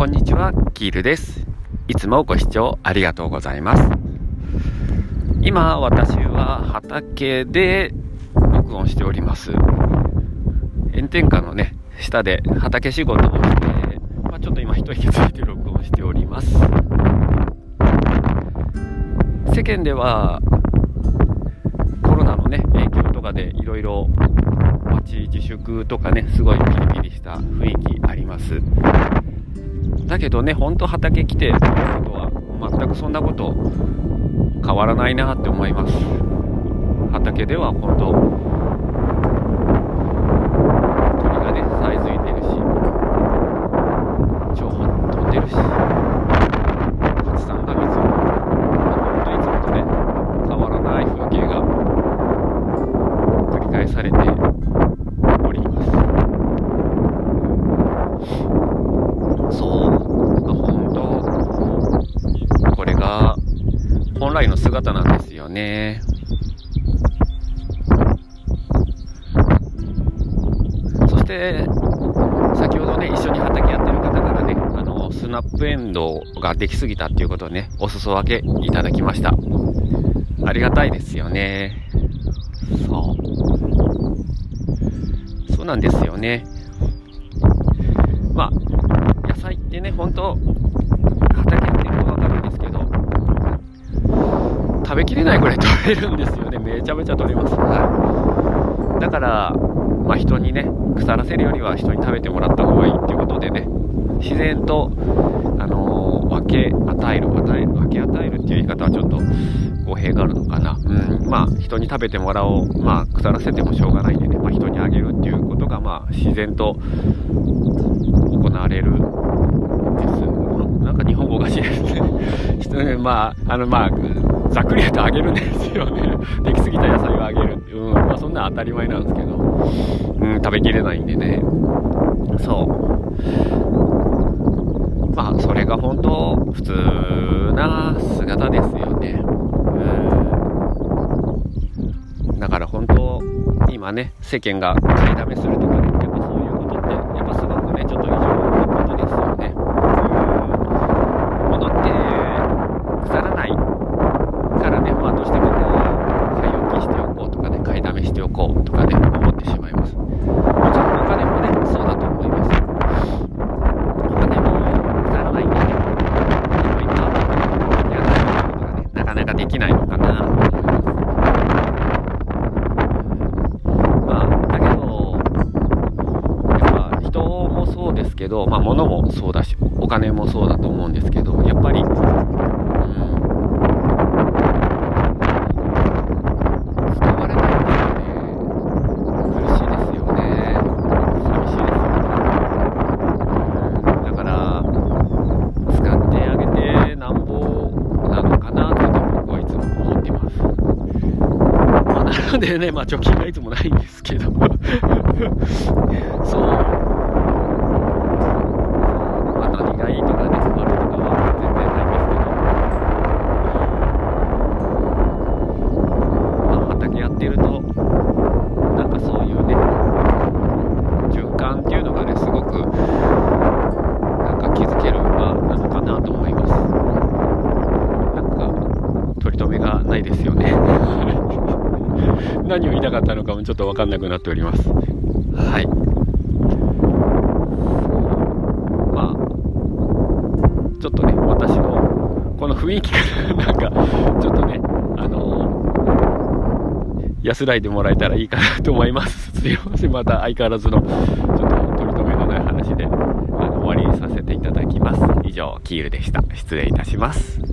こんにちは、キールです。いつもご視聴ありがとうございます。今、私は畑で録音しております。炎天下のね、下で畑仕事をして、まあ、ちょっと今一息ついて録音しております。世間では、コロナのね、影響とかでいろいろ街自粛とかね、すごいピリピリした雰囲気あります。だけどね、ほんと畑来て思うことは、全くそんなこと変わらないなって思います。畑では本当、鳥がね、さえずいてるし、蝶も飛んでるし、蜂さんが水を、ほんといつもとね、変わらない風景が繰り返されております。本来の姿なんですよね。そして、先ほどね、一緒に畑やってる方からね、あの、スナップエンドウができすぎたっていうことをね、お裾分けいただきました。ありがたいですよね。そう。そうなんですよね。まあ、野菜ってね、本当畑やってるとわかるんですけど、食べきれないぐらい取れるんですよね。めちゃめちゃ取れます。はい。だから、まあ人にね、腐らせるよりは人に食べてもらった方がいいっていうことでね、自然と、あのー、分け与える、与える、分け与えるっていう言い方はちょっと語弊があるのかな。うん。まあ人に食べてもらおう。まあ腐らせてもしょうがないんでね、まあ人にあげるっていうことが、まあ自然と行われるんです。なんか日本語おかしいですね。まあ、あのまあ、ざっくり言うとあげるんですよね。できすぎた野菜をあげる。うん。まあそんな当たり前なんですけど。うん、食べきれないんでね。そう。まあそれが本当普通な姿ですよね。うん。だから本当今ね、世間が買いだめするとかね、やっぱそういうことって、やっぱすごくね、ちょっと異常なことですよね。うん。物って腐らないからね、まあどうしてもこう、買い置きしておこうとかね、買いだめしておこうとかね、思ってしまいます。もちろんお金もね、そうだと思います。お金も腐らないんでね、今言った後に、やらないことがね、なかなかできないのかなと思います。まあ、だけど、やっぱ人もそうですけど、まあ物もそうだし、お金もそうだと思うんですけど、やっぱり、でね、まあ貯金がいつもないんですけどそう。まあ何がいいとかね、悪いとかは全然ないんですけど。まあ畑やってると、なんかそういうね、循環っていうのがね、すごく、なんか気づける場なのかなと思います。なんか、取り留めがないですよね。何を言いたかったのかもちょっとわかんなくなっております。はい。まあ、ちょっとね、私のこの雰囲気からなんか、ちょっとね、あの、安らいでもらえたらいいかなと思います。すいません、また相変わらずの、ちょっと取り留めのない話で、あの、終わりにさせていただきます。以上、キールでした。失礼いたします。